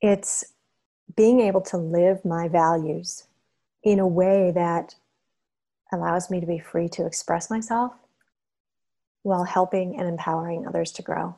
it's being able to live my values in a way that allows me to be free to express myself while helping and empowering others to grow.